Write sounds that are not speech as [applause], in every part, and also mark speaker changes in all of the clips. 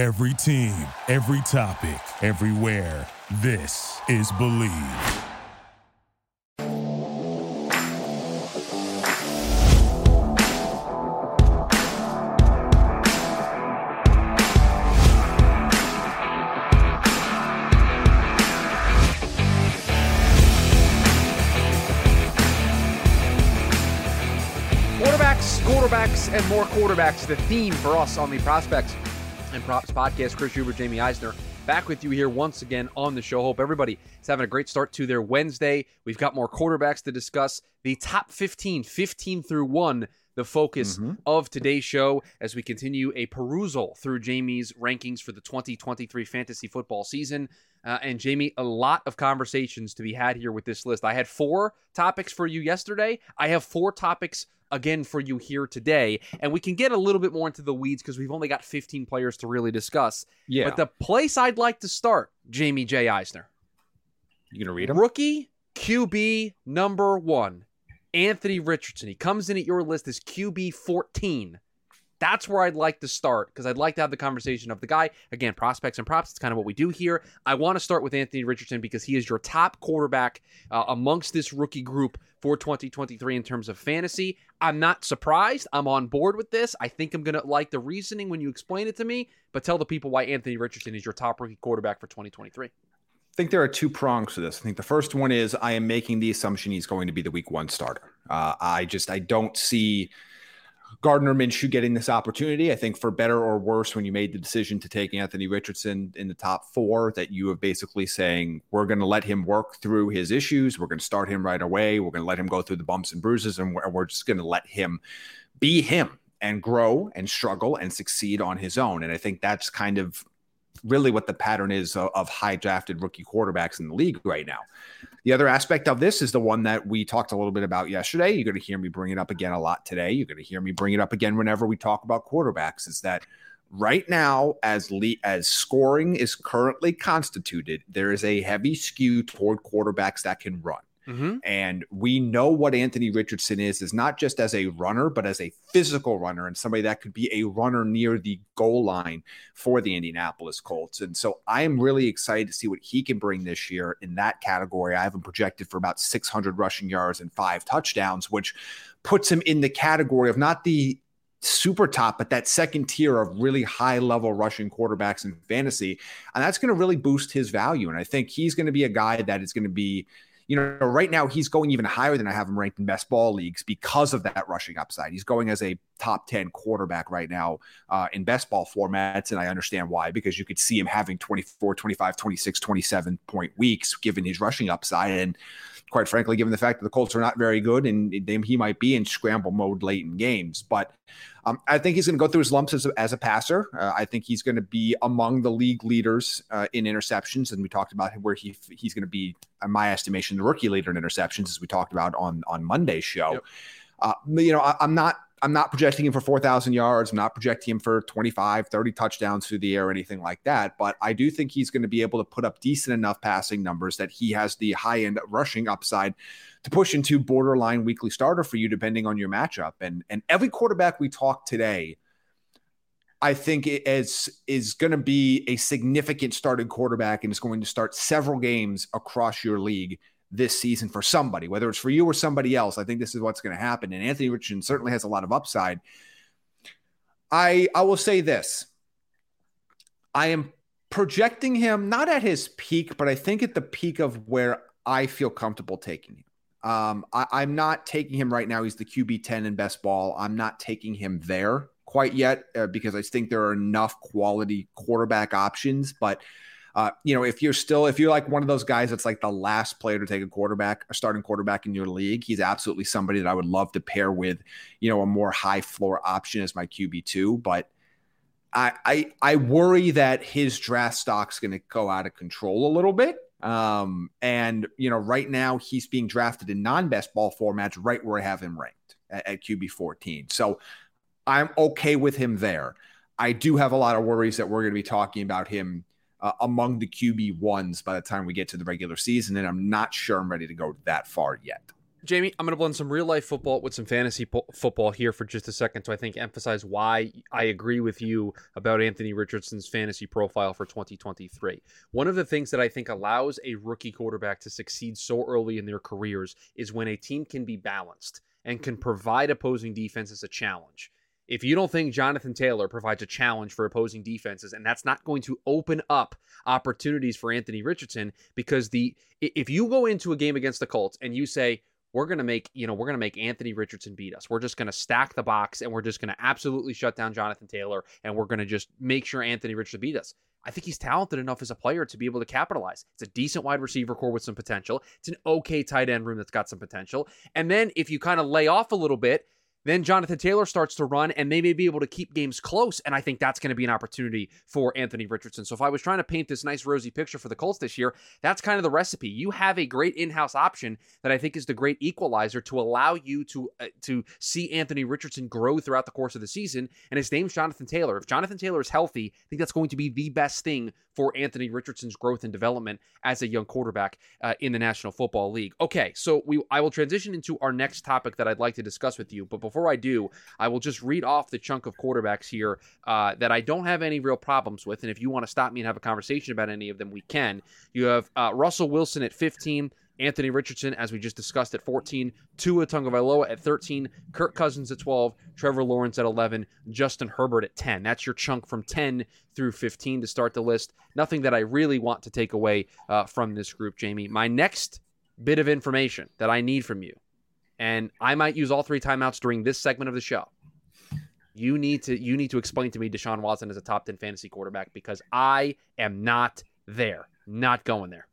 Speaker 1: Every team, every topic, everywhere. This is Bleav.
Speaker 2: Quarterbacks, quarterbacks, and more quarterbacks. The theme for us on the Prospects and Props podcast. Chris Schubert, Jaime Eisner, back with you here once again on the show. Hope everybody is having a great start to their Wednesday. We've got more quarterbacks to discuss. The top 15, 15 through 1, the focus
Speaker 3: Mm-hmm.
Speaker 2: of today's show as we continue a perusal through Jaime's rankings for the 2023 fantasy football season. Uh, and Jaime, a lot of conversations to be had here with this list. I had four topics for you yesterday. I have four topics again for you here today. And we can get a little bit more into the weeds because we've only got 15 players to really discuss.
Speaker 3: Yeah.
Speaker 2: But the place I'd like to start, Jaime J. Eisner,
Speaker 3: you gonna read them?
Speaker 2: rookie QB number one, Anthony Richardson. He comes in at your list as QB 14. That's where I'd like to start because I'd like to have the conversation of the guy. Again, prospects and props. It's kind of what we do here. I want to start with Anthony Richardson because he is your top quarterback uh, amongst this rookie group for 2023 in terms of fantasy. I'm not surprised. I'm on board with this. I think I'm going to like the reasoning when you explain it to me, but tell the people why Anthony Richardson is your top rookie quarterback for 2023.
Speaker 3: Think there are two prongs to this. I think the first one is I am making the assumption he's going to be the week one starter. Uh, I just I don't see Gardner Minshew getting this opportunity. I think for better or worse, when you made the decision to take Anthony Richardson in the top four, that you have basically saying we're going to let him work through his issues. We're going to start him right away. We're going to let him go through the bumps and bruises, and we're, we're just going to let him be him and grow and struggle and succeed on his own. And I think that's kind of really what the pattern is of, of high drafted rookie quarterbacks in the league right now. The other aspect of this is the one that we talked a little bit about yesterday. You're going to hear me bring it up again a lot today. You're going to hear me bring it up again whenever we talk about quarterbacks. Is that right now, as le- as scoring is currently constituted, there is a heavy skew toward quarterbacks that can run.
Speaker 2: Mm-hmm.
Speaker 3: And we know what Anthony Richardson is, is not just as a runner, but as a physical runner and somebody that could be a runner near the goal line for the Indianapolis Colts. And so I am really excited to see what he can bring this year in that category. I have him projected for about 600 rushing yards and five touchdowns, which puts him in the category of not the super top, but that second tier of really high level rushing quarterbacks in fantasy. And that's going to really boost his value. And I think he's going to be a guy that is going to be you know, right now he's going even higher than I have him ranked in best ball leagues because of that rushing upside. He's going as a top 10 quarterback right now uh, in best ball formats. And I understand why, because you could see him having 24, 25, 26, 27 point weeks given his rushing upside. And quite frankly, given the fact that the Colts are not very good and he might be in scramble mode late in games. But um, I think he's going to go through his lumps as a, as a passer. Uh, I think he's going to be among the league leaders uh, in interceptions, and we talked about where he he's going to be, in my estimation, the rookie leader in interceptions, as we talked about on on Monday's show.
Speaker 2: Yep.
Speaker 3: Uh, you know, I, I'm not I'm not projecting him for 4,000 yards. I'm not projecting him for 25, 30 touchdowns through the air or anything like that. But I do think he's going to be able to put up decent enough passing numbers that he has the high end rushing upside to push into borderline weekly starter for you, depending on your matchup. And and every quarterback we talk today, I think is is going to be a significant starting quarterback and is going to start several games across your league this season for somebody, whether it's for you or somebody else. I think this is what's going to happen. And Anthony Richardson certainly has a lot of upside. I I will say this. I am projecting him not at his peak, but I think at the peak of where I feel comfortable taking him. Um, I, am not taking him right now. He's the QB 10 in best ball. I'm not taking him there quite yet uh, because I think there are enough quality quarterback options. But uh, you know, if you're still, if you're like one of those guys that's like the last player to take a quarterback, a starting quarterback in your league, he's absolutely somebody that I would love to pair with, you know, a more high floor option as my QB two. But I, I, I worry that his draft stock's going to go out of control a little bit. Um, and you know, right now he's being drafted in non-best ball formats, right where I have him ranked at, at QB 14. So I'm okay with him there. I do have a lot of worries that we're going to be talking about him uh, among the QB ones by the time we get to the regular season, and I'm not sure I'm ready to go that far yet.
Speaker 2: Jaime, I'm going to blend some real life football with some fantasy po- football here for just a second to I think emphasize why I agree with you about Anthony Richardson's fantasy profile for 2023. One of the things that I think allows a rookie quarterback to succeed so early in their careers is when a team can be balanced and can provide opposing defenses a challenge. If you don't think Jonathan Taylor provides a challenge for opposing defenses, and that's not going to open up opportunities for Anthony Richardson, because the if you go into a game against the Colts and you say, we're going to make, you know, we're going to make Anthony Richardson beat us. We're just going to stack the box and we're just going to absolutely shut down Jonathan Taylor and we're going to just make sure Anthony Richardson beat us. I think he's talented enough as a player to be able to capitalize. It's a decent wide receiver core with some potential. It's an okay tight end room that's got some potential. And then if you kind of lay off a little bit, then Jonathan Taylor starts to run and they may be able to keep games close. And I think that's going to be an opportunity for Anthony Richardson. So if I was trying to paint this nice rosy picture for the Colts this year, that's kind of the recipe. You have a great in-house option that I think is the great equalizer to allow you to uh, to see Anthony Richardson grow throughout the course of the season. And his name's Jonathan Taylor. If Jonathan Taylor is healthy, I think that's going to be the best thing for Anthony Richardson's growth and development as a young quarterback uh, in the National Football League. Okay, so we I will transition into our next topic that I'd like to discuss with you. But before I do, I will just read off the chunk of quarterbacks here uh, that I don't have any real problems with. And if you want to stop me and have a conversation about any of them, we can. You have uh, Russell Wilson at 15. Anthony Richardson, as we just discussed, at 14, Tua Tagovailoa at 13, Kirk Cousins at 12, Trevor Lawrence at 11, Justin Herbert at 10. That's your chunk from 10 through 15 to start the list. Nothing that I really want to take away uh, from this group, Jaime. My next bit of information that I need from you, and I might use all three timeouts during this segment of the show. You need to you need to explain to me Deshaun Watson as a top 10 fantasy quarterback because I am not there. Not going there.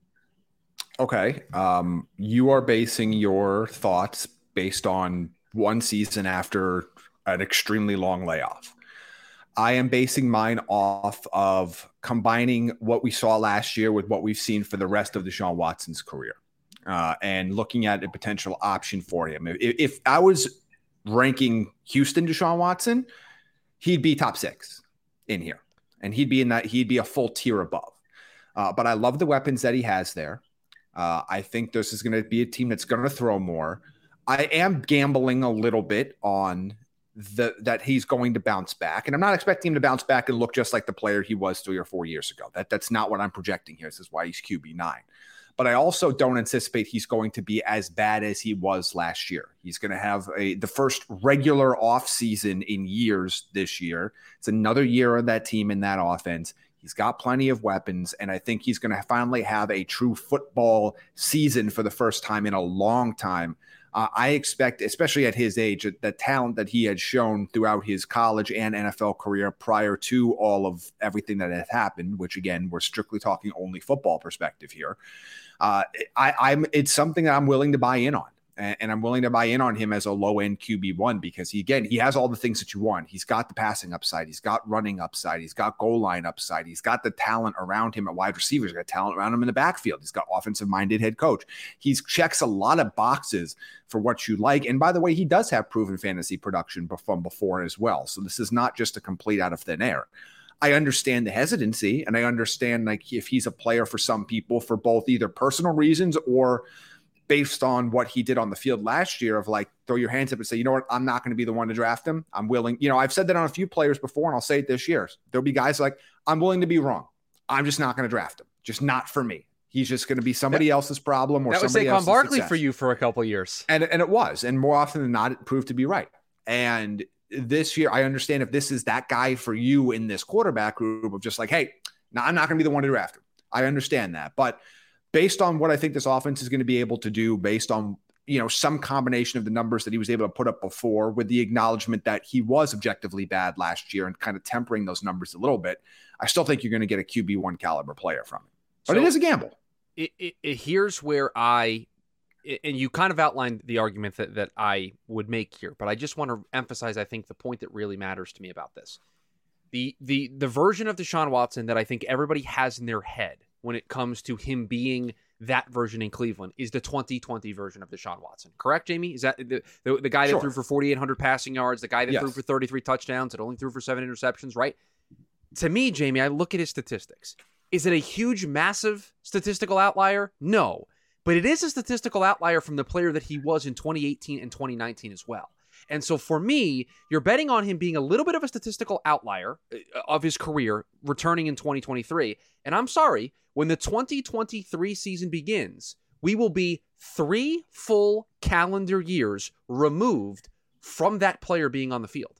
Speaker 3: Okay. Um, you are basing your thoughts based on one season after an extremely long layoff. I am basing mine off of combining what we saw last year with what we've seen for the rest of Deshaun Watson's career uh, and looking at a potential option for him. If, if I was ranking Houston Deshaun Watson, he'd be top six in here and he'd be in that, he'd be a full tier above. Uh, but I love the weapons that he has there. Uh, I think this is going to be a team that's going to throw more. I am gambling a little bit on the that he's going to bounce back, and I'm not expecting him to bounce back and look just like the player he was three or four years ago. That that's not what I'm projecting here. This is why he's QB nine. But I also don't anticipate he's going to be as bad as he was last year. He's going to have a the first regular off season in years this year. It's another year of that team in that offense. He's got plenty of weapons, and I think he's going to finally have a true football season for the first time in a long time. Uh, I expect, especially at his age, the talent that he had shown throughout his college and NFL career prior to all of everything that had happened, which again, we're strictly talking only football perspective here. Uh, I, I'm it's something that I'm willing to buy in on and I'm willing to buy in on him as a low end QB one because he again he has all the things that you want. He's got the passing upside, he's got running upside, he's got goal line upside, he's got the talent around him at wide receivers, he's got talent around him in the backfield, he's got offensive minded head coach. He checks a lot of boxes for what you like. And by the way, he does have proven fantasy production from before as well. So this is not just a complete out of thin air. I understand the hesitancy and I understand like if he's a player for some people for both either personal reasons or based on what he did on the field last year of like throw your hands up and say, you know what, I'm not going to be the one to draft him. I'm willing, you know, I've said that on a few players before, and I'll say it this year. There'll be guys like, I'm willing to be wrong. I'm just not going to draft him. Just not for me. He's just going to be somebody that, else's problem or
Speaker 2: that was Saquon Barkley for you for a couple years.
Speaker 3: And and it was. And more often than not, it proved to be right. And this year, I understand if this is that guy for you in this quarterback group of just like, hey, now I'm not going to be the one to draft him. I understand that. But based on what I think this offense is going to be able to do, based on you know some combination of the numbers that he was able to put up before, with the acknowledgement that he was objectively bad last year and kind of tempering those numbers a little bit, I still think you're going to get a QB one caliber player from him. But so it is a gamble.
Speaker 2: It, it, it, here's where I and you kind of outlined the argument that, that I would make here, but I just want to emphasize, I think, the point that really matters to me about this. The the the version of Deshaun Watson that I think everybody has in their head when it comes to him being that version in Cleveland is the 2020 version of Deshaun Watson. Correct, Jaime? Is that the, the, the guy that sure. threw for 4,800 passing yards, the guy that yes. threw for 33 touchdowns, that only threw for seven interceptions, right? To me, Jaime, I look at his statistics. Is it a huge, massive statistical outlier? No. But it is a statistical outlier from the player that he was in 2018 and 2019 as well. And so for me, you're betting on him being a little bit of a statistical outlier uh, of his career returning in 2023. And I'm sorry, when the 2023 season begins, we will be three full calendar years removed from that player being on the field.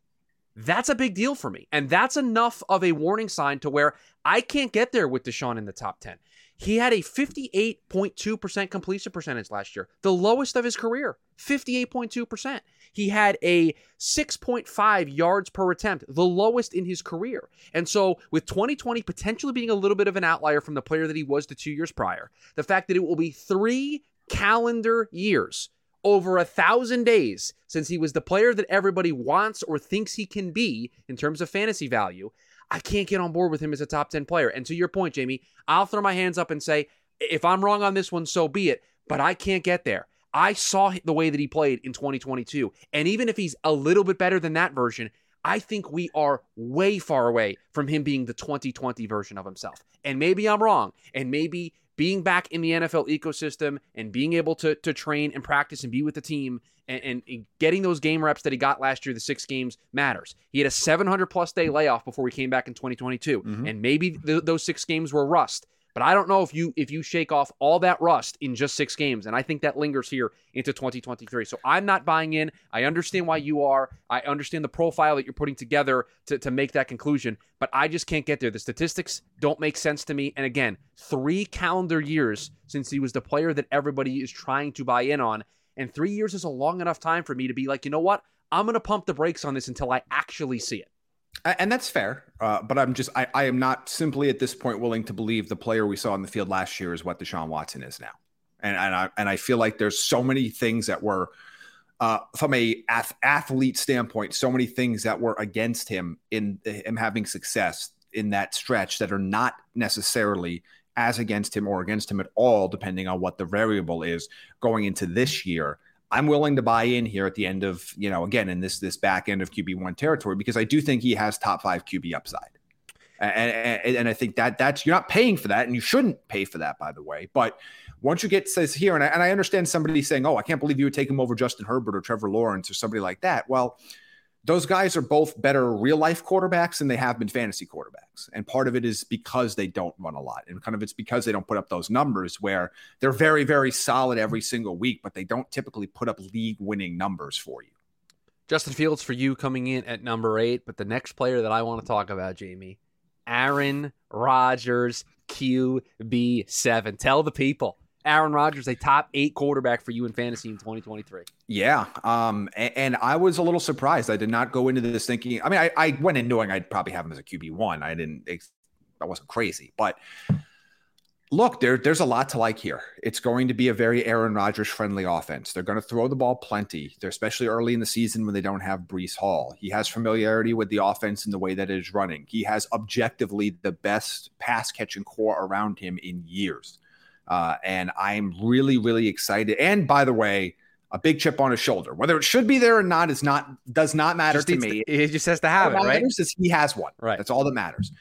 Speaker 2: That's a big deal for me. And that's enough of a warning sign to where I can't get there with Deshaun in the top 10. He had a 58.2% completion percentage last year, the lowest of his career. 58.2%. He had a 6.5 yards per attempt, the lowest in his career. And so, with 2020 potentially being a little bit of an outlier from the player that he was the two years prior, the fact that it will be three calendar years over a thousand days since he was the player that everybody wants or thinks he can be in terms of fantasy value, I can't get on board with him as a top 10 player. And to your point, Jaime, I'll throw my hands up and say, if I'm wrong on this one, so be it. But I can't get there. I saw the way that he played in 2022. And even if he's a little bit better than that version, I think we are way far away from him being the 2020 version of himself. And maybe I'm wrong. And maybe being back in the NFL ecosystem and being able to, to train and practice and be with the team and, and, getting those game reps that he got last year, the six games matters. He had a 700 plus day layoff before we came back in 2022, mm-hmm. and maybe th- those six games were rust. But I don't know if you if you shake off all that rust in just six games, and I think that lingers here into 2023. So I'm not buying in. I understand why you are. I understand the profile that you're putting together to, to make that conclusion, but I just can't get there. The statistics don't make sense to me. And again, three calendar years since he was the player that everybody is trying to buy in on, and three years is a long enough time for me to be like, you know what? I'm going to pump the brakes on this until I actually see it.
Speaker 3: And that's fair. Uh, but I'm just, I, I am not simply at this point willing to believe the player we saw in the field last year is what Deshaun Watson is now. And, and I, and I feel like there's so many things that were, uh, from a ath- athlete standpoint, so many things that were against him in him having success in that stretch that are not necessarily as against him or against him at all, depending on what the variable is going into this year. I'm willing to buy in here at the end of, you know, again, in this this back end of QB1 territory because I do think he has top five QB upside. And, and, and, I think that that's you're not paying for that, and you shouldn't pay for that, by the way. But once you get says here, and I, and I understand somebody saying, "Oh, I can't believe you would take him over Justin Herbert or Trevor Lawrence or somebody like that." Well, those guys are both better real life quarterbacks than they have been fantasy quarterbacks. And part of it is because they don't run a lot. And kind of it's because they don't put up those numbers where they're very, very solid every single week, but they don't typically put up league winning numbers for you.
Speaker 2: Justin Fields for you coming in at number eight. But the next player that I want to talk about, Jaime, Aaron Rodgers, QB7. Tell the people Aaron Rodgers a top eight quarterback for you in fantasy in 2023?
Speaker 3: Yeah. Um, and, and, I was a little surprised. I did not go into this thinking, I mean, I, I went in knowing I'd probably have him as a QB1. I didn't, I wasn't crazy, but look, there, there's a lot to like here. It's going to be a very Aaron Rodgers friendly offense. They're going to throw the ball plenty. They're especially early in the season when they don't have Breece Hall. He has familiarity with the offense and the way that it is running. He has objectively the best pass catching core around him in years. Uh, and I'm really, really excited. And by the way, a big chip on his shoulder. Whether it should be there or not is not does not matter
Speaker 2: just
Speaker 3: to me.
Speaker 2: To, it just has to have
Speaker 3: it,
Speaker 2: right?
Speaker 3: Is he has one.
Speaker 2: Right.
Speaker 3: That's all that matters.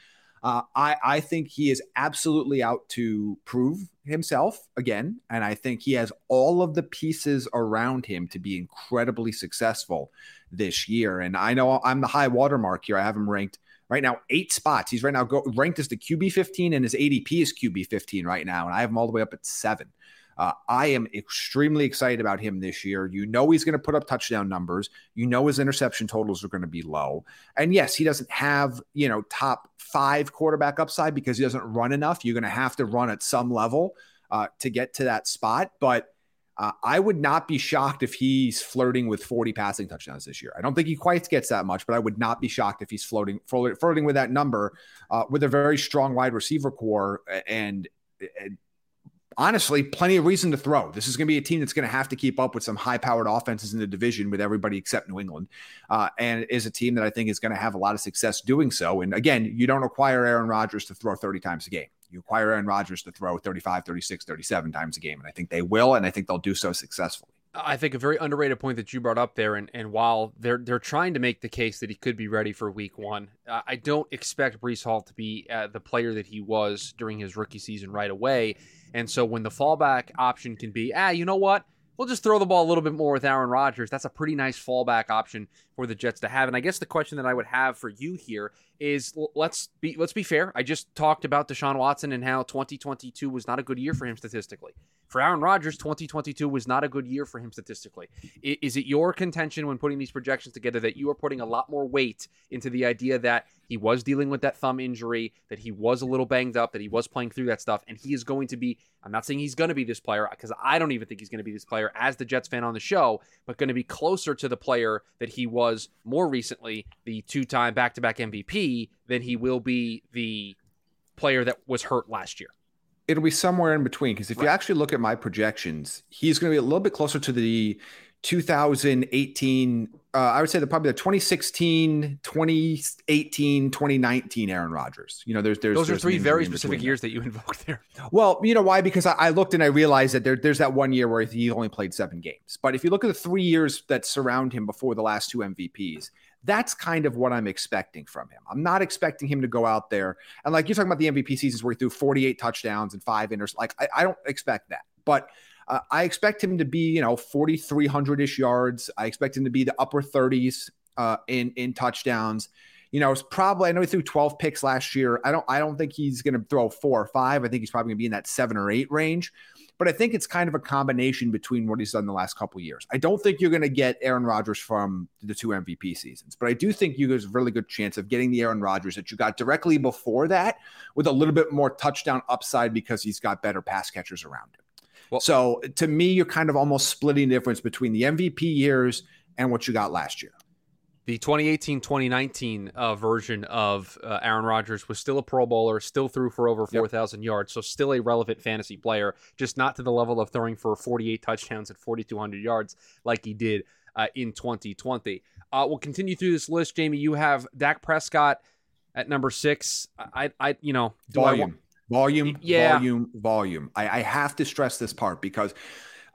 Speaker 3: Uh, I I think he is absolutely out to prove himself again, and I think he has all of the pieces around him to be incredibly successful this year. And I know I'm the high watermark here. I have him ranked right now eight spots. He's right now go, ranked as the QB 15, and his ADP is QB 15 right now, and I have him all the way up at seven. Uh, I am extremely excited about him this year. You know he's going to put up touchdown numbers. You know his interception totals are going to be low. And yes, he doesn't have, you know, top five quarterback upside because he doesn't run enough. You're going to have to run at some level uh, to get to that spot. But uh, I would not be shocked if he's flirting with 40 passing touchdowns this year. I don't think he quite gets that much, but I would not be shocked if he's floating flirting with that number uh, with a very strong wide receiver core and, and honestly, plenty of reason to throw. This is going to be a team that's going to have to keep up with some high powered offenses in the division with everybody except New England. Uh, and is a team that I think is going to have a lot of success doing so. And again, you don't require Aaron Rodgers to throw 30 times a game. You acquire Aaron Rodgers to throw 35, 36, 37 times a game. And I think they will. And I think they'll do so successfully.
Speaker 2: I think a very underrated point that you brought up there, and, and while they're they're trying to make the case that he could be ready for Week One, I don't expect Breece Hall to be uh, the player that he was during his rookie season right away. And so when the fallback option can be, ah, you know what, we'll just throw the ball a little bit more with Aaron Rodgers. That's a pretty nice fallback option for the Jets to have. And I guess the question that I would have for you here is let's be let's be fair. I just talked about Deshaun Watson and how 2022 was not a good year for him statistically. For Aaron Rodgers, 2022 was not a good year for him statistically. Is it your contention when putting these projections together that you are putting a lot more weight into the idea that he was dealing with that thumb injury, that he was a little banged up, that he was playing through that stuff, and he is going to be, I'm not saying he's going to be this player, because I don't even think he's going to be this player as the Jets fan on the show, but going to be closer to the player that he was more recently, the two time back to back MVP, than he will be the player that was hurt last year
Speaker 3: it'll be somewhere in between because if right. you actually look at my projections, he's going to be a little bit closer to the 2018 uh, I would say the probably the 2016, 2018, 2019 Aaron Rodgers. You know, there's there's
Speaker 2: those
Speaker 3: there's
Speaker 2: are three very specific years that you invoked there.
Speaker 3: Well, you know why? Because I, I, looked and I realized that there, there's that one year where he only played seven games. But if you look at the three years that surround him before the last two MVPs, that's kind of what I'm expecting from him. I'm not expecting him to go out there and like you're talking about the MVP seasons where he threw 48 touchdowns and five inters. Like I, I don't expect that, but uh, I expect him to be you know 4,300 ish yards. I expect him to be the upper 30s uh, in in touchdowns. You know, it's probably I know he threw 12 picks last year. I don't I don't think he's going to throw four or five. I think he's probably going to be in that seven or eight range. But I think it's kind of a combination between what he's done the last couple years. I don't think you're going to get Aaron Rodgers from the two MVP seasons, but I do think you there's a really good chance of getting the Aaron Rodgers that you got directly before that with a little bit more touchdown upside because he's got better pass catchers around him. Well, so to me, you're kind of almost splitting the difference between the MVP years and what you got last year.
Speaker 2: The 2018 2019 uh, version of uh, Aaron Rodgers was still a Pro Bowler, still threw for over 4,000 yep. yards, so still a relevant fantasy player, just not to the level of throwing for 48 touchdowns and 4,200 yards like he did uh, in 2020. Uh, we'll continue through this list, Jaime. You have Dak Prescott at number six. I, I, you know,
Speaker 3: do Volume. I want volume, yeah. volume, volume. I, I have to stress this part because,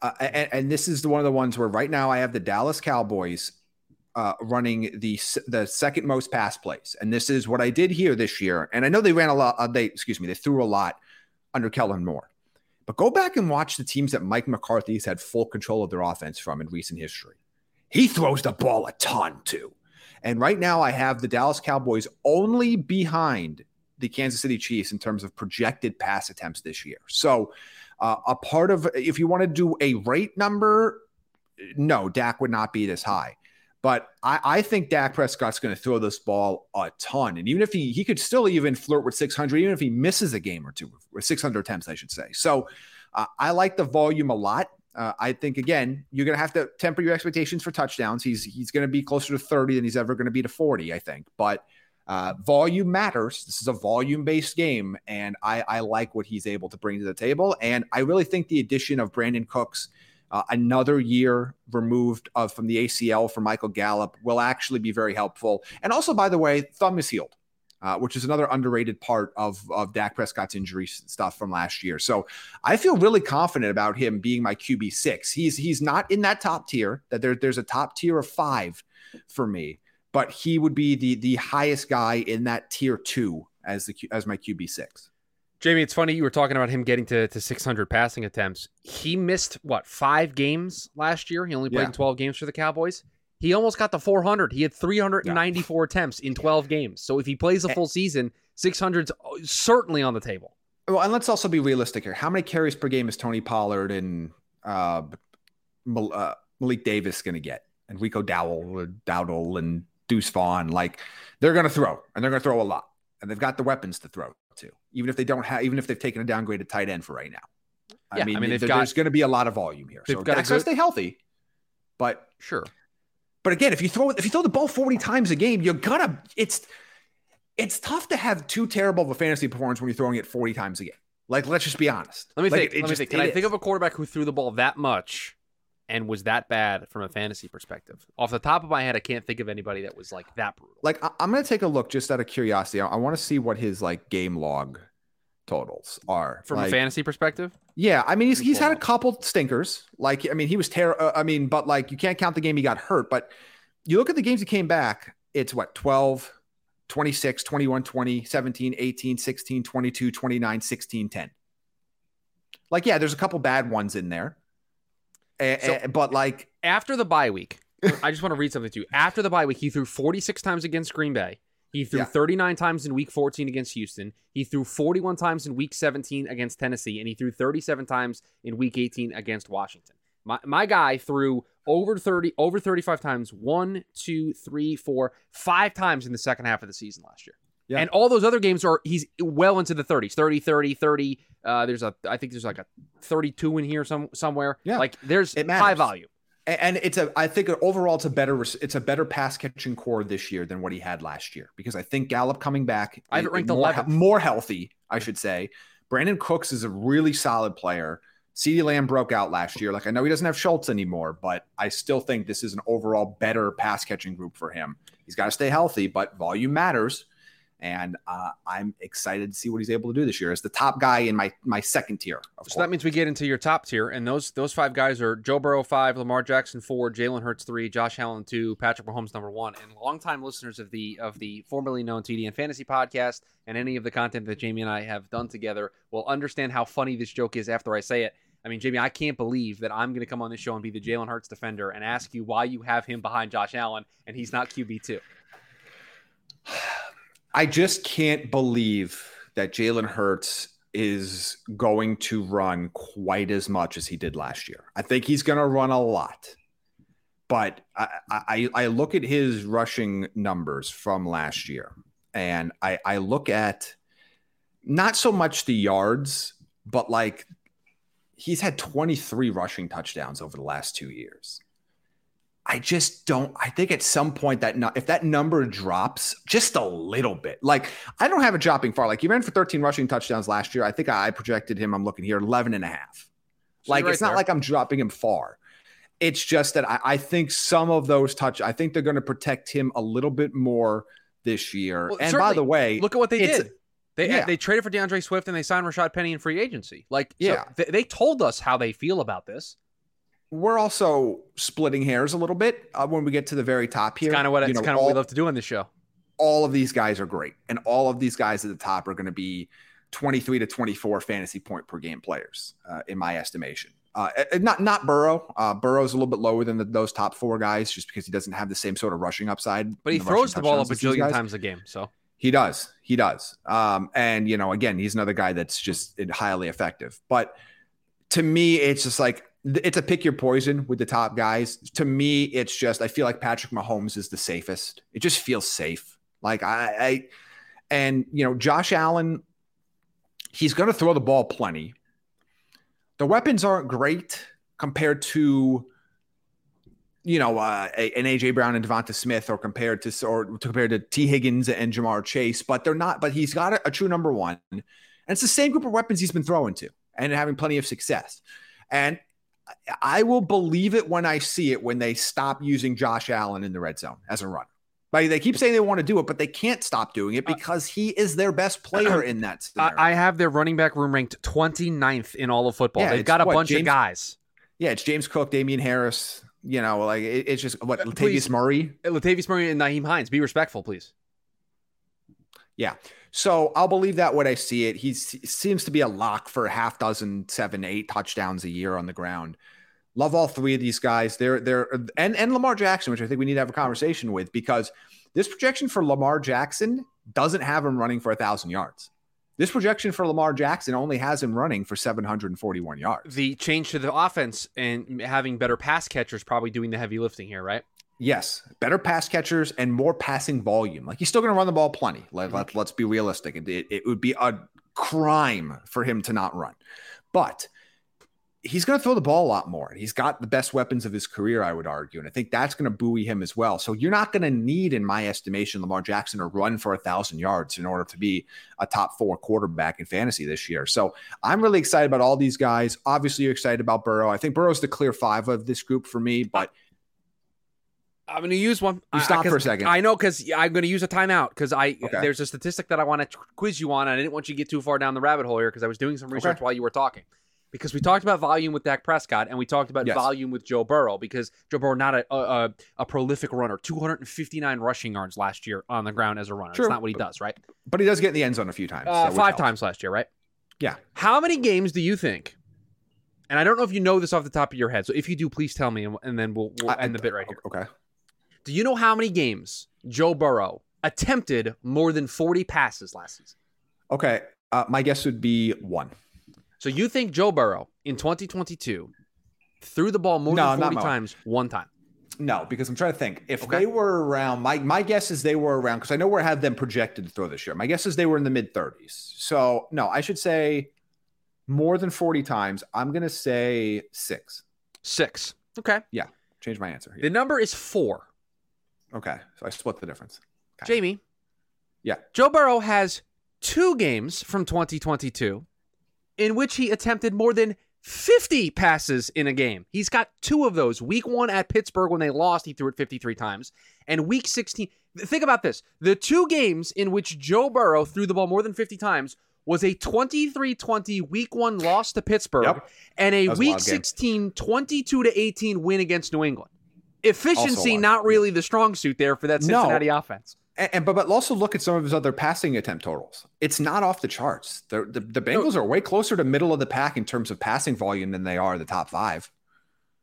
Speaker 3: uh, and, and, this is the, one of the ones where right now I have the Dallas Cowboys uh, running the the second most pass plays, and this is what I did here this year. And I know they ran a lot. Uh, they excuse me, they threw a lot under Kellen Moore. But go back and watch the teams that Mike McCarthy's had full control of their offense from in recent history. He throws the ball a ton too. And right now, I have the Dallas Cowboys only behind the Kansas City Chiefs in terms of projected pass attempts this year. So, uh, a part of if you want to do a rate number, no, Dak would not be this high. But I, I think Dak Prescott's going to throw this ball a ton, and even if he he could still even flirt with 600, even if he misses a game or two, or 600 attempts, I should say. So, uh, I like the volume a lot. Uh, I think again, you're going to have to temper your expectations for touchdowns. He's he's going to be closer to 30 than he's ever going to be to 40, I think. But uh, volume matters. This is a volume based game, and I, I, like what he's able to bring to the table. And I really think the addition of Brandin Cooks, uh, another year removed of, from the ACL for Michael Gallup, will actually be very helpful. And also, by the way, thumb is healed. Uh, which is another underrated part of, of Dak Prescott's injury stuff from last year. So I feel really confident about him being my QB six. He's he's not in that top tier. That there, there's a top tier of five for me, but he would be the the highest guy in that tier two as the as my QB six.
Speaker 2: Jaime, it's funny you were talking about him getting to, to 600 passing attempts. He missed what five games last year. He only played yeah. 12 games for the Cowboys. He almost got to 400. He had 394 yeah. [laughs] attempts in 12 games. So if he plays a full season, 600's certainly on the table.
Speaker 3: Well, and let's also be realistic here. How many carries per game is Tony Pollard and uh, uh, Malik Davis going to get? And Rico Dowdle, Dowdle, and Deuce Vaughn. Like they're going to throw, and they're going to throw a lot, and they've got the weapons to throw to. Even if they don't have, even if they've taken a downgraded tight end for right now. I yeah, mean, I mean there, got, there's going to be a lot of volume here. So they've so got to stay healthy, but
Speaker 2: sure.
Speaker 3: But again, if you throw if you throw the ball 40 times a game, you're gonna it's it's tough to have too terrible of a fantasy performance when you're throwing it 40 times a game. Like, let's just be honest.
Speaker 2: Let me
Speaker 3: like,
Speaker 2: think. It, it let just, me think. Can I is. think of a quarterback who threw the ball that much and was that bad from a fantasy perspective. Off the top of my head, I can't think of anybody that was like that brutal.
Speaker 3: Like I- am gonna take a look just out of curiosity. I, I want to see what his like game log totals are
Speaker 2: from
Speaker 3: like,
Speaker 2: a fantasy perspective.
Speaker 3: Yeah, I mean he's he's had a couple stinkers. Like I mean he was terrible. Uh, I mean, but like you can't count the game he got hurt. But you look at the games he came back. It's what 12, 26, 21, 20, 17, 18, 16, 22, 29, 16, 10. Like yeah, there's a couple bad ones in there. Eh, so, eh, but like
Speaker 2: after the bye week, I just want to read something to you. After the bye week, he threw 46 times against Green Bay. He threw yeah. 39 times in week 14 against Houston. He threw 41 times in week 17 against Tennessee, and he threw 37 times in week 18 against Washington. My, my guy threw over 30, over 35 times, one, two, three, four, five times in the second half of the season last year. Yeah. And all those other games are he's well into the 30s, 30, 30, 30. Uh, there's a I think there's like a 32 in here some somewhere. Yeah. Like there's high volume
Speaker 3: and it's a i think overall it's a better it's a better pass catching core this year than what he had last year because i think gallup coming back
Speaker 2: i have it ranked
Speaker 3: more, more healthy i should say Brandin Cooks is a really solid player CeeDee Lamb broke out last year. Like I know he doesn't have Schultz anymore, but I still think this is an overall better pass catching group for him. He's got to stay healthy, but volume matters and uh, I'm excited to see what he's able to do this year as the top guy in my my second tier.
Speaker 2: so course. that means we get into your top tier, and those those five guys are Joe Burrow five, Lamar Jackson four, Jalen Hurts three, Josh Allen two, Patrick Mahomes number one. And longtime listeners of the of the formerly known TDN Fantasy Podcast and any of the content that Jaime and I have done together will understand how funny this joke is after I say it. I mean, Jaime, I can't believe that I'm going to come on this show and be the Jalen Hurts defender and ask you why you have him behind Josh Allen and he's not QB two.
Speaker 3: I just can't believe that Jalen Hurts is going to run quite as much as he did last year. I think he's going to run a lot. But I, I, I, look at his rushing numbers from last year, and I, I look at not so much the yards, but like he's had 23 rushing touchdowns over the last two years. I just don't. I think at some point that if that number drops just a little bit, like I don't have it dropping far. Like he ran for 13 rushing touchdowns last year. I think I projected him. I'm looking here 11 and a half. So like right it's not there. like I'm dropping him far. It's just that I, I, think some of those touch. I think they're going to protect him a little bit more this year. Well, and by the way,
Speaker 2: look at what they did. They yeah. they traded for D'Andre Swift and they signed Rashad Penny in free agency. Like, yeah, so they, they told us how they feel about this
Speaker 3: we're also splitting hairs a little bit uh, when we get to the very top here.
Speaker 2: Kind of what it's kind of what we love to do on this show.
Speaker 3: All of these guys are great, and all of these guys at the top are going to be 23 to 24 fantasy point per game players, uh, in my estimation. Uh, not not Burrow. Uh, Burrow's a little bit lower than the, those top four guys, just because he doesn't have the same sort of rushing upside.
Speaker 2: But he throws the ball up a bajillion times a game, so
Speaker 3: he does. He does. Um, and you know, again, he's another guy that's just highly effective. But to me, it's just like it's a pick your poison with the top guys. To me, it's just I feel like Patrick Mahomes is the safest. It just feels safe. Like I, I and you know Josh Allen, he's going to throw the ball plenty. The weapons aren't great compared to you know uh, an AJ Brown and Devonta Smith, or compared to or compared to Tee Higgins and Ja'Marr Chase, but they're not. But he's got a, a true number one, and it's the same group of weapons he's been throwing to and having plenty of success. And I will believe it when I see it when they stop using Josh Allen in the red zone as a runner. Like they keep saying they want to do it, but they can't stop doing it uh, because he is their best player [clears throat] in that scenario.
Speaker 2: I have their running back room ranked 29th in all of football. Yeah, They've got a what, bunch James, of guys.
Speaker 3: Yeah, it's James Cook, Damien Harris. You know, like it, it's just what uh, Latavius please, Murray,
Speaker 2: Latavius Murray, and Nyheim Hines. Be respectful, please.
Speaker 3: Yeah. So I'll believe that when I see it. He seems to be a lock for a half dozen, seven, eight touchdowns a year on the ground. Love all three of these guys. They're they're and and Lamar Jackson, which I think we need to have a conversation with because this projection for Lamar Jackson doesn't have him running for a thousand yards. This projection for Lamar Jackson only has him running for 741 yards.
Speaker 2: The change to the offense and having better pass catchers probably doing the heavy lifting here, right?
Speaker 3: Yes, better pass catchers and more passing volume. Like he's still going to run the ball plenty. Let, mm-hmm. let, let's be realistic. It, it, it would be a crime for him to not run. But he's going to throw the ball a lot more. He's got the best weapons of his career, I would argue. And I think that's going to buoy him as well. So you're not going to need, in my estimation, Lamar Jackson to run for a thousand yards in order to be a top four quarterback in fantasy this year. So I'm really excited about all these guys. Obviously, you're excited about Burrow. I think Burrow's the clear five of this group for me, but
Speaker 2: I'm going to use one.
Speaker 3: You stop for a second.
Speaker 2: I know because I'm going to use a timeout because I okay. there's a statistic that I want to quiz you on. And I didn't want you to get too far down the rabbit hole here because I was doing some research okay. while you were talking. because we talked about volume with Dak Prescott and we talked about
Speaker 3: Yes.
Speaker 2: volume with Joe Burrow because Joe Burrow not a, a a- a prolific runner, 259 rushing yards last year on the ground as a runner.
Speaker 3: True.
Speaker 2: That's not what he does, right?
Speaker 3: But he does get in the end zone a few times.
Speaker 2: Uh,
Speaker 3: so
Speaker 2: five times last year, right?
Speaker 3: Yeah.
Speaker 2: How many games do you think? And I don't know if you know this off the top of your head, so if you do, please tell me, and, and then we'll, we'll
Speaker 3: I-
Speaker 2: end the bit right here.
Speaker 3: Okay.
Speaker 2: Do you know how many games Joe Burrow attempted more than 40 passes last season?
Speaker 3: Okay. Uh, my guess would be one.
Speaker 2: So you think Joe Burrow in 2022 threw the ball more
Speaker 3: No,
Speaker 2: than 40
Speaker 3: more.
Speaker 2: times one time?
Speaker 3: No, because I'm trying to think. If
Speaker 2: Okay.
Speaker 3: they were around, my my guess is they were around because I know where I have them projected to throw this year. My guess is they were in the mid 30s. So no, I should say more than 40 times. I'm gonna say six.
Speaker 2: Six. Okay. Yeah.
Speaker 3: Change my answer.
Speaker 2: The number is four.
Speaker 3: Okay, so I split the difference. Okay.
Speaker 2: Jaime.
Speaker 3: Yeah.
Speaker 2: Joe Burrow has two games from 2022 in which he attempted more than 50 passes in a game. He's got two of those. Week one at Pittsburgh when they lost, he threw it 53 times. And week 16, think about this. The two games in which Joe Burrow threw the ball more than 50 times was a 23 20 week one loss to Pittsburgh
Speaker 3: Yep.
Speaker 2: and a
Speaker 3: was a
Speaker 2: week 16 22 18 win against New England. Efficiency, not really the strong suit there for that
Speaker 3: No.
Speaker 2: Cincinnati offense.
Speaker 3: And, and but but also look at some of his other passing attempt totals. It's not off the charts. The the, the Bengals are way closer to middle of the pack in terms of passing volume than they are the top five.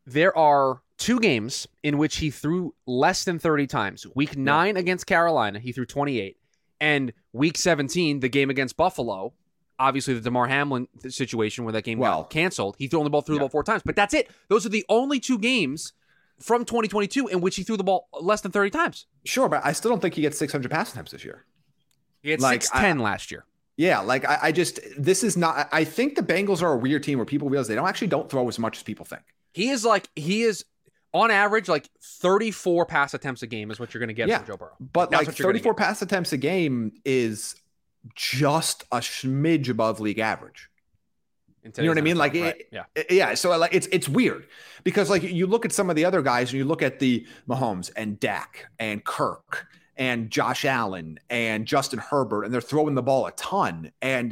Speaker 2: there are two games in which he threw less than 30 times. Week 9 against Carolina, he threw 28. And week 17, the game against Buffalo, obviously the Damar Hamlin situation where that game
Speaker 3: Well,
Speaker 2: got canceled, he threw the ball through the ball four times. But that's it. Those are the only two games from 2022 in which he threw the ball less than 30 times.
Speaker 3: Sure, but I still don't think he gets 600 pass attempts this year.
Speaker 2: He had
Speaker 3: Like,
Speaker 2: 610 last year.
Speaker 3: Yeah, like I, I just this is not. I think the Bengals are a weird team where people realize they don't actually don't throw as much as people think.
Speaker 2: He is like, he is on average like 34 pass attempts a game is what you're going to get
Speaker 3: Yeah.
Speaker 2: from Joe Burrow.
Speaker 3: But
Speaker 2: That's
Speaker 3: like
Speaker 2: what you're gonna
Speaker 3: 34 pass attempts a game is just a smidge above league average. You know what I mean? Like,
Speaker 2: right.
Speaker 3: it-
Speaker 2: yeah.
Speaker 3: I- Yeah, so like it's it's weird because like you look at some of the other guys and you look at the Mahomes and Dak and Kirk and Josh Allen and Justin Herbert and they're throwing the ball a ton and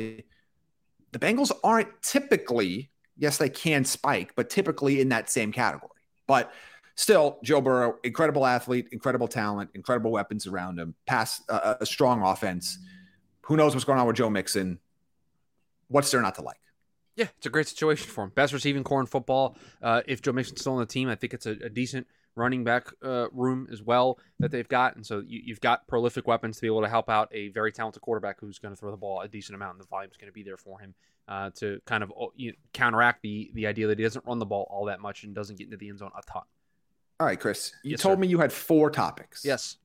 Speaker 3: the Bengals aren't typically yes they can spike but typically in that same category. But still Joe Burrow incredible athlete, incredible talent, incredible weapons around him, pass uh, a strong offense. Who knows what's going on with Joe Mixon? What's there not to like?
Speaker 2: Yeah, it's a great situation for him. Best receiving core in football. Uh, if Joe Mixon's still on the team, I think it's a, a decent running back uh, room as well that they've got. And so you, you've got prolific weapons to be able to help out a very talented quarterback who's going to throw the ball a decent amount, and the volume's going to be there for him uh, to kind of uh, you know, counteract the the idea that he doesn't run the ball all that much and doesn't get into the end zone a ton.
Speaker 3: All right, Chris. You
Speaker 2: Yes,
Speaker 3: told
Speaker 2: sir.
Speaker 3: me you had four topics.
Speaker 2: Yes.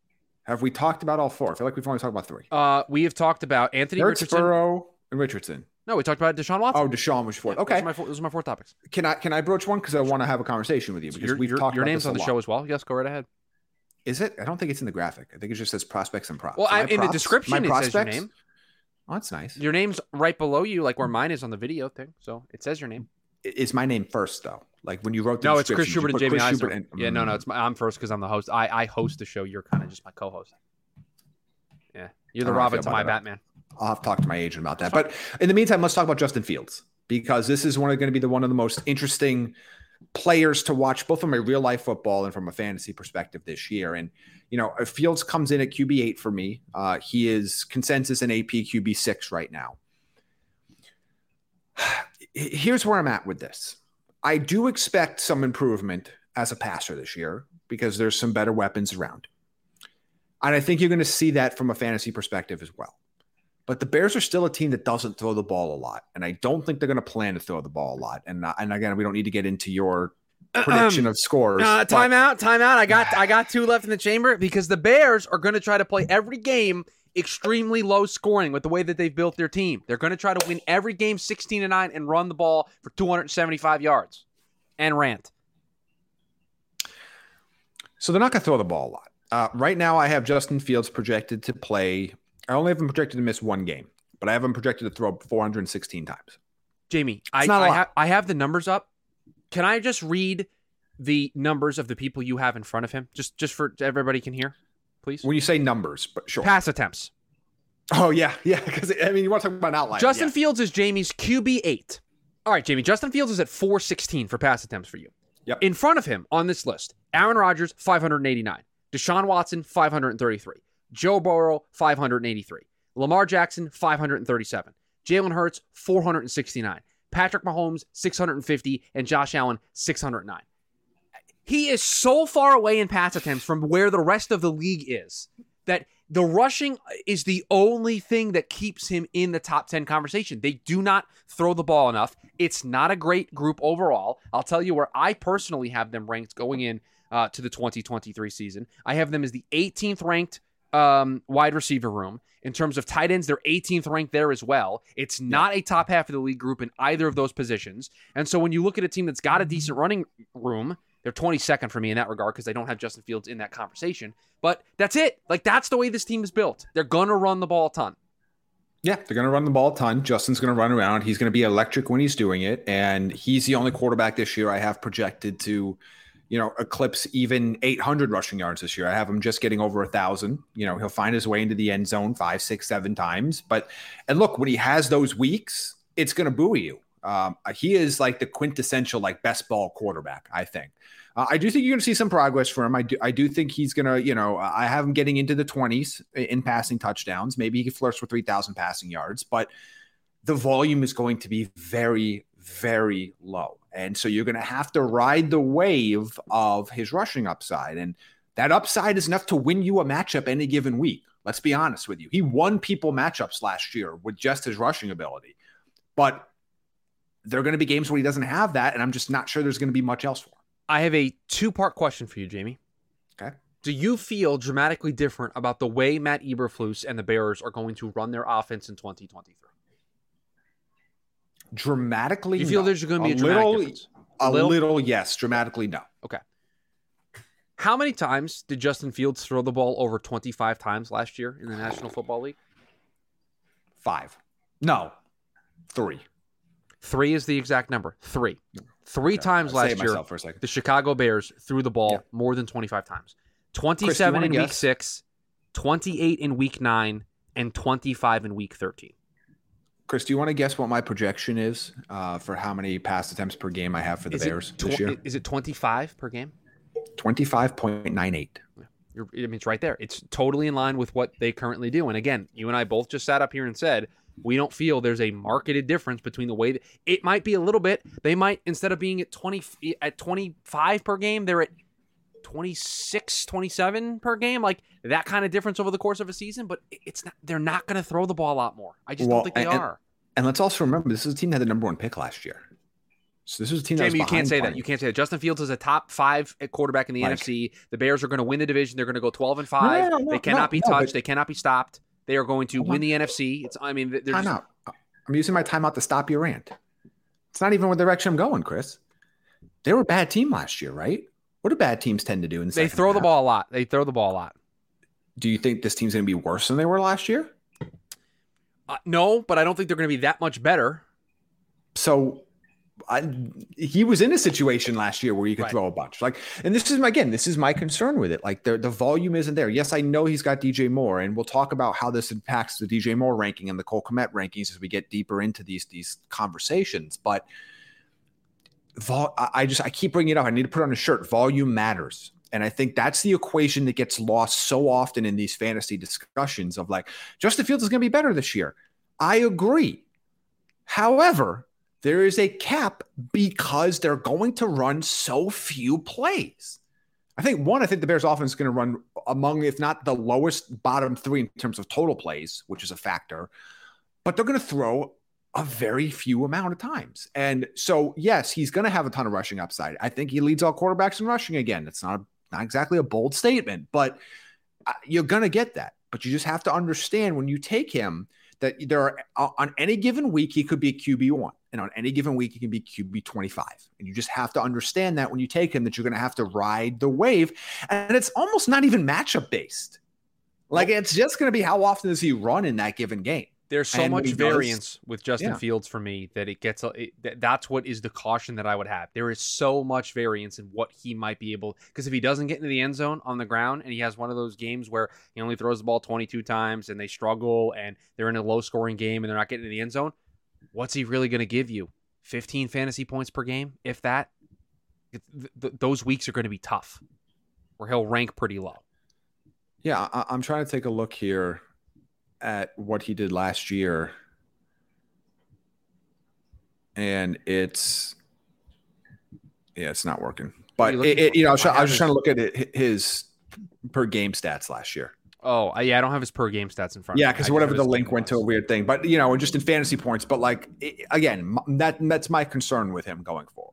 Speaker 3: Have we talked about all four? I feel like we've only talked about three.
Speaker 2: Uh, we have talked about Anthony Richardson.
Speaker 3: Burrow, and Richardson.
Speaker 2: No, we talked about Deshaun Watson.
Speaker 3: Oh, Deshaun was fourth.
Speaker 2: Yeah,
Speaker 3: okay.
Speaker 2: Those are, my four, those are my four topics.
Speaker 3: Can I can I broach one because I want to have a conversation with you because
Speaker 2: Your,
Speaker 3: we've
Speaker 2: your,
Speaker 3: talked
Speaker 2: your
Speaker 3: about
Speaker 2: name's on the
Speaker 3: lot.
Speaker 2: show as well. Yes, go right ahead.
Speaker 3: Is it? I don't think it's in the graphic. I think it just says prospects and props.
Speaker 2: Well, I, in the description,
Speaker 3: my
Speaker 2: it says your name.
Speaker 3: Oh, that's nice.
Speaker 2: Your name's right below you, like where mine is on the video thing. So it says your name.
Speaker 3: Is my name first though? Like when you wrote the
Speaker 2: No, it's Chris Schubert and
Speaker 3: Jaime Chris and-
Speaker 2: yeah, no, no,
Speaker 3: Mm.
Speaker 2: it's my, I'm first because I'm the host. I, I host the show. You're kind of just my co-host. Yeah, you're the
Speaker 3: I don't know how I
Speaker 2: Robin to my
Speaker 3: that. I'll have to talk to my agent about that. But in the meantime, let's talk about Justin Fields because this is one of going to be the one of the most interesting players to watch, both from a real life football and from a fantasy perspective this year. And you know, Fields comes in at QB eight for me. Uh, he is consensus and AP QB six right now. [sighs] Here's where I'm at with this. I do expect some improvement as a passer this year because there's some better weapons around. And I think you're going to see that from a fantasy perspective as well. But the Bears are still a team that doesn't throw the ball a lot, and I don't think they're going to plan to throw the ball a lot. And uh, and again, we don't need to get into your prediction of scores.
Speaker 2: Uh,
Speaker 3: but-
Speaker 2: timeout, timeout. I got [sighs] I got two left in the chamber because the Bears are going to try to play every game extremely low scoring with the way that they've built their team. They're going to try to win every game 16 to 9 and run the ball for 275 yards and rant.
Speaker 3: So they're not going to throw the ball a lot. Uh, right now, I have Justin Fields projected to play. I only have him projected to miss one game, but I have him projected to throw 416 times.
Speaker 2: Jaime, I, I, ha- I have the numbers up. Can I just read the numbers of the people you have in front of him, just just for everybody can hear, please?
Speaker 3: When you say numbers, but sure.
Speaker 2: Pass attempts.
Speaker 3: Oh yeah, [laughs] yeah. Because I mean, you want to talk about an outlier?
Speaker 2: Justin
Speaker 3: yeah.
Speaker 2: Fields is Jaime's QB eight. All right, Jaime. Justin Fields is at 416 for pass attempts for you.
Speaker 3: Yep.
Speaker 2: In front of him on this list, Aaron Rodgers, 589. Deshaun Watson, 533. Joe Burrow, 583. Lamar Jackson, 537. Jalen Hurts, 469. Patrick Mahomes, 650. And Josh Allen, 609. He is so far away in pass attempts from where the rest of the league is that the rushing is the only thing that keeps him in the top 10 conversation. They do not throw the ball enough. It's not a great group overall. I'll tell you where I personally have them ranked going in uh, to the 2023 season. I have them as the 18th ranked um, wide receiver room. In terms of tight ends, they're 18th ranked there as well. It's not a top half of the league group in either of those positions. And so when you look at a team that's got a decent running room, they're 22nd for me in that regard because they don't have Justin Fields in that conversation. But that's it. Like that's the way this team is built. They're gonna run the ball a ton.
Speaker 3: Yeah, they're going to run the ball a ton. Justin's going to run around. He's going to be electric when he's doing it, and he's the only quarterback this year I have projected to, you know, eclipse even 800 rushing yards this year. I have him just getting over a thousand. You know, he'll find his way into the end zone five, six, seven times. But and look, when he has those weeks, it's going to buoy you. Um, he is like the quintessential like best ball quarterback. I think. Uh, I do think you're going to see some progress for him. I do, I do think he's going to, you know, I have him getting into the 20s in passing touchdowns. Maybe he flirts with 3,000 passing yards, but the volume is going to be very, very low. And so you're going to have to ride the wave of his rushing upside. And that upside is enough to win you a matchup any given week. Let's be honest with you. He won people matchups last year with just his rushing ability. But there are going to be games where he doesn't have that. And I'm just not sure there's going to be much else for him.
Speaker 2: I have a two part question for you, Jaime.
Speaker 3: Okay.
Speaker 2: Do you feel dramatically different about the way Matt Eberflus and the Bears are going to run their offense in 2023?
Speaker 3: Dramatically,
Speaker 2: you feel
Speaker 3: no.
Speaker 2: there's going to be a,
Speaker 3: a
Speaker 2: dramatic
Speaker 3: little,
Speaker 2: difference?
Speaker 3: a
Speaker 2: little?
Speaker 3: little, yes. Dramatically, no. Okay.
Speaker 2: How many times did Justin Fields throw the ball over 25 times last year in the National Football League?
Speaker 3: Five, no, three.
Speaker 2: Three is the exact number. Three. Three times last year,
Speaker 3: for a second.
Speaker 2: the Chicago Bears threw the ball
Speaker 3: Yeah.
Speaker 2: more than 25 times.
Speaker 3: Chris, do you
Speaker 2: 27
Speaker 3: wanna
Speaker 2: in week
Speaker 3: guess?
Speaker 2: six, 28 in week nine, and 25 in week 13.
Speaker 3: Chris, do you want to guess what my projection is uh, for how many pass attempts per game I have for the
Speaker 2: Is
Speaker 3: Bears
Speaker 2: it,
Speaker 3: this year?
Speaker 2: is it 25 per game?
Speaker 3: Twenty-five point nine eight.
Speaker 2: You're, I mean, it's right there. It's totally in line with what they currently do. And again, you and I both just sat up here and said we don't feel there's a marketed difference between the way that it might be a little bit. They might instead of being at 20 at 25 per game, they're at 26, 27 per game. Like that kind of difference over the course of a season. But it's not. They're not going to throw the ball a lot more. I just
Speaker 3: Well,
Speaker 2: don't think they
Speaker 3: and-
Speaker 2: are.
Speaker 3: And let's also remember, this is a team that had the number one pick last year. So this is a team that
Speaker 2: Jaime, you can't say that. You can't say that. Justin Fields is a top five at quarterback in the
Speaker 3: Mike.
Speaker 2: NFC. The Bears are going to win the division. They're going to go twelve and five.
Speaker 3: no, no,
Speaker 2: they
Speaker 3: no,
Speaker 2: cannot be touched.
Speaker 3: but-
Speaker 2: They cannot be stopped. They are going to win the NFC. It's. I mean, they're
Speaker 3: Time
Speaker 2: just,
Speaker 3: out. I'm using my timeout to stop your rant. It's not even what direction I'm going, Chris. They were a bad team last year, right? What do bad teams tend to do in the
Speaker 2: they throw the ball a lot. They throw the ball a lot.
Speaker 3: Do you think this team's going to be worse than they were last year?
Speaker 2: Uh, no, but I don't think they're going to be that much better.
Speaker 3: So I, he was in a situation last year where you could
Speaker 2: Right.
Speaker 3: throw a bunch. Like, and this is my, again, this is my concern with it. Like the the volume isn't there. Yes, I know he's got DJ Moore, and we'll talk about how this impacts the DJ Moore ranking and the Cole Kmet rankings as we get deeper into these these conversations. But vol- I just I keep bringing it up. I need to put on a shirt. Volume matters. And I think that's the equation that gets lost so often in these fantasy discussions of like, Justin Fields is going to be better this year. I agree. However, there is a cap because they're going to run so few plays. I think one, I think the Bears offense is going to run among, if not the lowest bottom three in terms of total plays, which is a factor, but they're going to throw a very few amount of times. And so, yes, he's going to have a ton of rushing upside. I think he leads all quarterbacks in rushing again. It's not, not exactly a bold statement, but uh, you're going to get that. But you just have to understand when you take him that there are uh, on any given week, he could be QB1. And on any given week, he can be QB 25. And you just have to understand that when you take him, that you're going to have to ride the wave. And it's almost not even matchup based. Like it's just going to be how often does he run in that given game?
Speaker 2: There's so
Speaker 3: And
Speaker 2: much
Speaker 3: he does-
Speaker 2: variance with Justin
Speaker 3: Yeah.
Speaker 2: Fields for me that it gets. It, that's what is the caution that I would have. There is so much variance in what he might be able. Because if he doesn't get into the end zone on the ground, and he has one of those games where he only throws the ball 22 times, and they struggle, and they're in a low scoring game, and they're not getting into the end zone, what's he really going to give you? 15 fantasy points per game, if that. Th- th- those weeks are going to be tough, where he'll rank pretty low.
Speaker 3: Yeah, I- I'm trying to take a look here at what he did last year, and it's yeah, it's not working. But
Speaker 2: you
Speaker 3: it, it, you know, I was,
Speaker 2: I
Speaker 3: try- I
Speaker 2: have
Speaker 3: was just trying to look at it, his per game stats last year.
Speaker 2: Oh, yeah, I don't have his per game stats in front.
Speaker 3: Yeah,
Speaker 2: of me. I
Speaker 3: because whatever the link went to a weird thing, but you know, just in fantasy points. But like i again, that that's my concern with him going forward.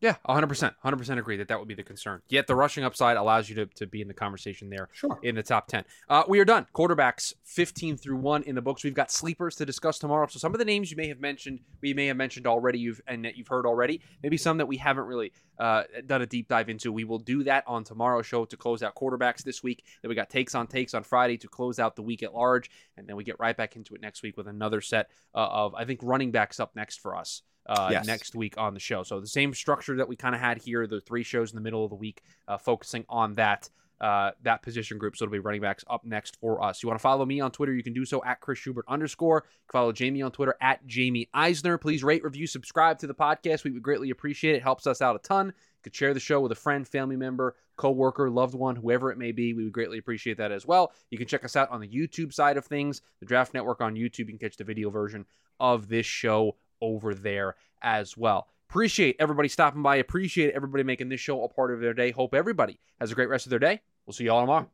Speaker 2: Yeah, 100%. 100% agree that that would be the concern. Yet the rushing upside allows you to, to be in the conversation there
Speaker 3: Sure.
Speaker 2: in the top 10. Uh, we are done. Quarterbacks 15 through 1 in the books. We've got sleepers to discuss tomorrow. So some of the names you may have mentioned, we may have mentioned already you've and that you've heard already, maybe some that we haven't really uh, done a deep dive into. We will do that on tomorrow's show to close out quarterbacks this week. Then we got takes on takes on Friday to close out the week at large, and then we get right back into it next week with another set uh, of I think running backs up next for us uh,
Speaker 3: Yes.
Speaker 2: next week on the show. So the same structure that we kind of had here, the three shows in the middle of the week, uh, focusing on that uh, that position group. So it'll be running backs up next for us. You want to follow me on Twitter? You can do so at Chris Schubert underscore. You can follow Jaime on Twitter at Jaime Eisner. Please rate, review, subscribe to the podcast. We would greatly appreciate it. Helps us out a ton. You could share the show with a friend, family member, coworker, loved one, whoever it may be. We would greatly appreciate that as well. You can check us out on the YouTube side of things, the Draft Network on YouTube. You can catch the video version of this show over there as well. Appreciate everybody stopping by. Appreciate everybody making this show a part of their day. Hope everybody has a great rest of their day. We'll see you all tomorrow.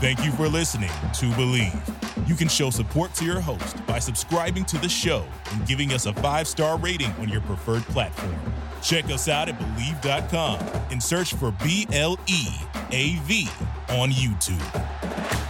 Speaker 1: Thank you for listening to Bleav. You can show support to your host by subscribing to the show and giving us a five star rating on your preferred platform. Check us out at Bleav.com and search for B L E A V on YouTube.